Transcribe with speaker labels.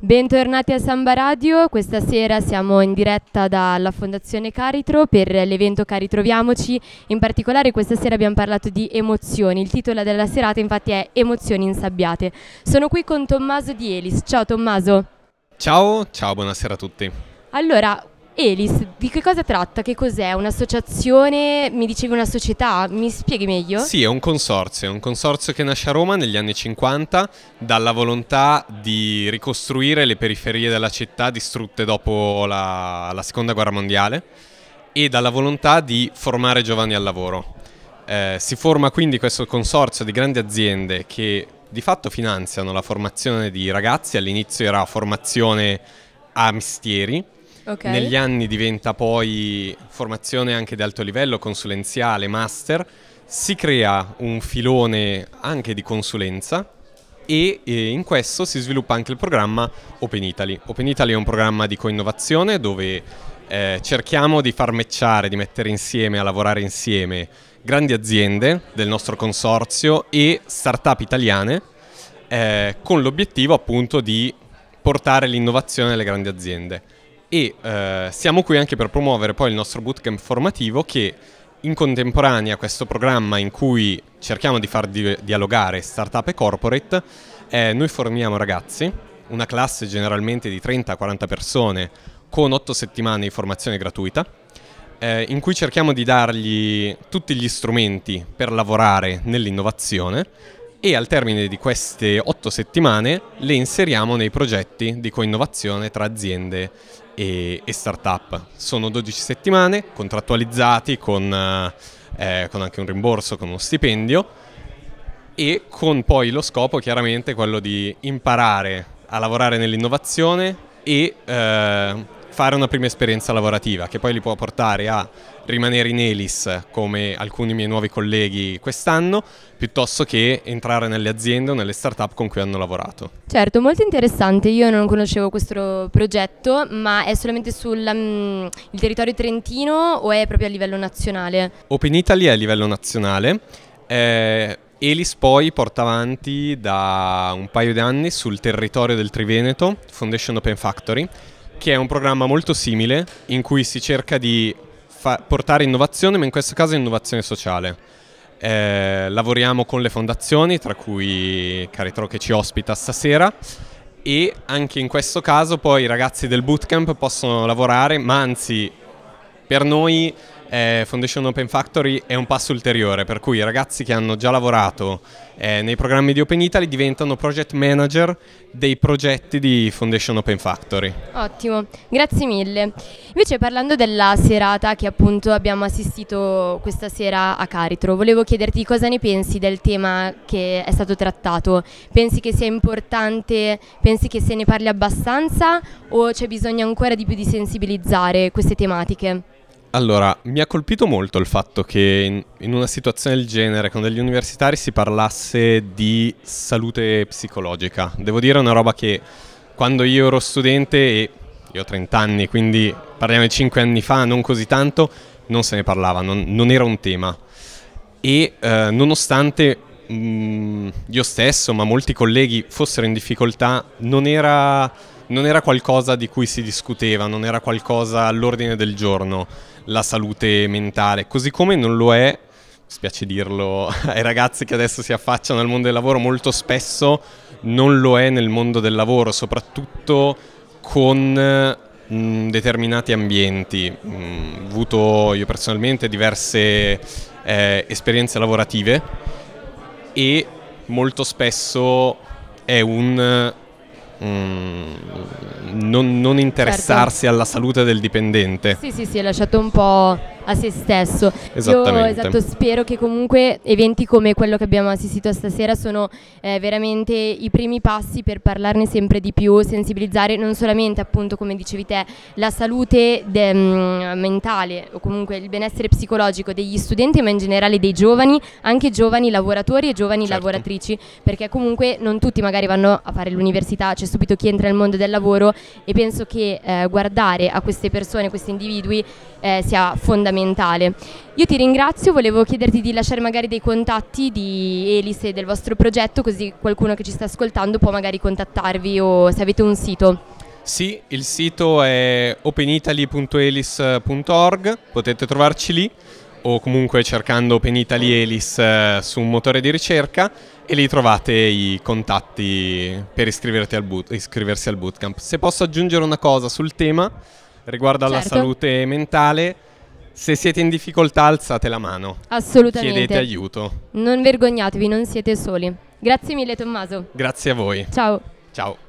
Speaker 1: Bentornati a Samba Radio, questa sera siamo in diretta dalla Fondazione Caritro per l'evento Caritroviamoci, in particolare questa sera abbiamo parlato di emozioni, il titolo della serata infatti è Emozioni insabbiate. Sono qui con Tommaso di Elis, ciao Tommaso.
Speaker 2: Ciao, ciao, buonasera a tutti.
Speaker 1: Allora, Elis, di che cosa tratta? Che cos'è? Un'associazione? Mi dicevi una società? Mi spieghi meglio?
Speaker 2: Sì, è un consorzio, è un consorzio che nasce a Roma negli anni 50 dalla volontà di ricostruire le periferie della città distrutte dopo la, la seconda guerra mondiale e dalla volontà di formare giovani al lavoro. Eh, si forma quindi questo consorzio di grandi aziende che di fatto finanziano la formazione di ragazzi, all'inizio era formazione a mestieri, Okay. Negli anni diventa poi formazione anche di alto livello, consulenziale, master. Si crea un filone anche di consulenza e eh, in questo si sviluppa anche il programma Open Italy. Open Italy è un programma di coinnovazione dove eh, cerchiamo di far matchare, di mettere insieme, a lavorare insieme grandi aziende del nostro consorzio e start-up italiane eh, con l'obiettivo appunto di portare l'innovazione alle grandi aziende e eh, siamo qui anche per promuovere poi il nostro bootcamp formativo che in contemporanea a questo programma in cui cerchiamo di far di- dialogare startup e corporate, eh, noi formiamo ragazzi, una classe generalmente di 30-40 persone con 8 settimane di formazione gratuita, eh, in cui cerchiamo di dargli tutti gli strumenti per lavorare nell'innovazione e al termine di queste 8 settimane le inseriamo nei progetti di coinnovazione tra aziende e, e startup. Sono 12 settimane contrattualizzati con, eh, con anche un rimborso, con uno stipendio e con poi lo scopo chiaramente quello di imparare a lavorare nell'innovazione e eh, fare una prima esperienza lavorativa che poi li può portare a rimanere in Elis come alcuni miei nuovi colleghi quest'anno, piuttosto che entrare nelle aziende o nelle start-up con cui hanno lavorato.
Speaker 1: Certo, molto interessante. Io non conoscevo questo progetto, ma è solamente sul um, territorio trentino o è proprio a livello nazionale?
Speaker 2: Open Italy è a livello nazionale. Eh, Elis poi porta avanti da un paio di anni sul territorio del Triveneto Foundation Open Factory che è un programma molto simile in cui si cerca di fa- portare innovazione, ma in questo caso innovazione sociale. Eh, lavoriamo con le fondazioni, tra cui Caritro che ci ospita stasera, e anche in questo caso poi i ragazzi del bootcamp possono lavorare, ma anzi per noi eh, Foundation Open Factory è un passo ulteriore, per cui i ragazzi che hanno già lavorato eh, nei programmi di Open Italy diventano project manager dei progetti di Foundation Open Factory.
Speaker 1: Ottimo, grazie mille. Invece parlando della serata che appunto abbiamo assistito questa sera a Caritro, volevo chiederti cosa ne pensi del tema che è stato trattato. Pensi che sia importante, pensi che se ne parli abbastanza o c'è bisogno ancora di più di sensibilizzare queste tematiche?
Speaker 2: Allora, mi ha colpito molto il fatto che in, in, una situazione del genere, con degli universitari, si parlasse di salute psicologica. Devo dire una roba che quando io ero studente, e io ho 30 anni, quindi parliamo di 5 anni fa, non così tanto, non se ne parlava, non, non era un tema. E eh, nonostante mh, mm, io stesso, ma molti colleghi fossero in difficoltà, non era, non era qualcosa di cui si discuteva, non era qualcosa all'ordine del giorno la salute mentale, così come non lo è, spiace dirlo ai ragazzi che adesso si affacciano al mondo del lavoro, molto spesso non lo è nel mondo del lavoro, soprattutto con mh, mm, determinati ambienti. Mh, mm, ho avuto io personalmente diverse eh, esperienze lavorative e molto spesso è un non, non, interessarsi certo. alla salute del dipendente.
Speaker 1: Sì, sì, sì, è lasciato un po' a se stesso.
Speaker 2: Io
Speaker 1: esatto, spero che comunque eventi come quello che abbiamo assistito stasera sono eh, veramente i primi passi per parlarne sempre di più, sensibilizzare non solamente appunto come dicevi te la salute de, mm, mentale o comunque il benessere psicologico degli studenti ma in generale dei giovani, anche giovani lavoratori e giovani certo. lavoratrici perché comunque non tutti magari vanno a fare l'università, c'è subito chi entra nel mondo del lavoro e penso che eh, guardare a queste persone, a questi individui eh, sia fondamentale. Io ti ringrazio, volevo chiederti di lasciare magari dei contatti di Elis e del vostro progetto così qualcuno che ci sta ascoltando può magari contattarvi o se avete un sito.
Speaker 2: Sì, il sito è openitaly.elis.org, potete trovarci lì o comunque cercando Open Italy Elis eh, su un motore di ricerca e lì trovate i contatti per al boot, iscriversi al bootcamp. Se posso aggiungere una cosa sul tema riguardo alla
Speaker 1: Certo.
Speaker 2: salute mentale, se siete in difficoltà alzate la mano,
Speaker 1: Assolutamente.
Speaker 2: chiedete aiuto.
Speaker 1: Non vergognatevi, non siete soli. Grazie mille Tommaso.
Speaker 2: Grazie a voi.
Speaker 1: Ciao.
Speaker 2: Ciao.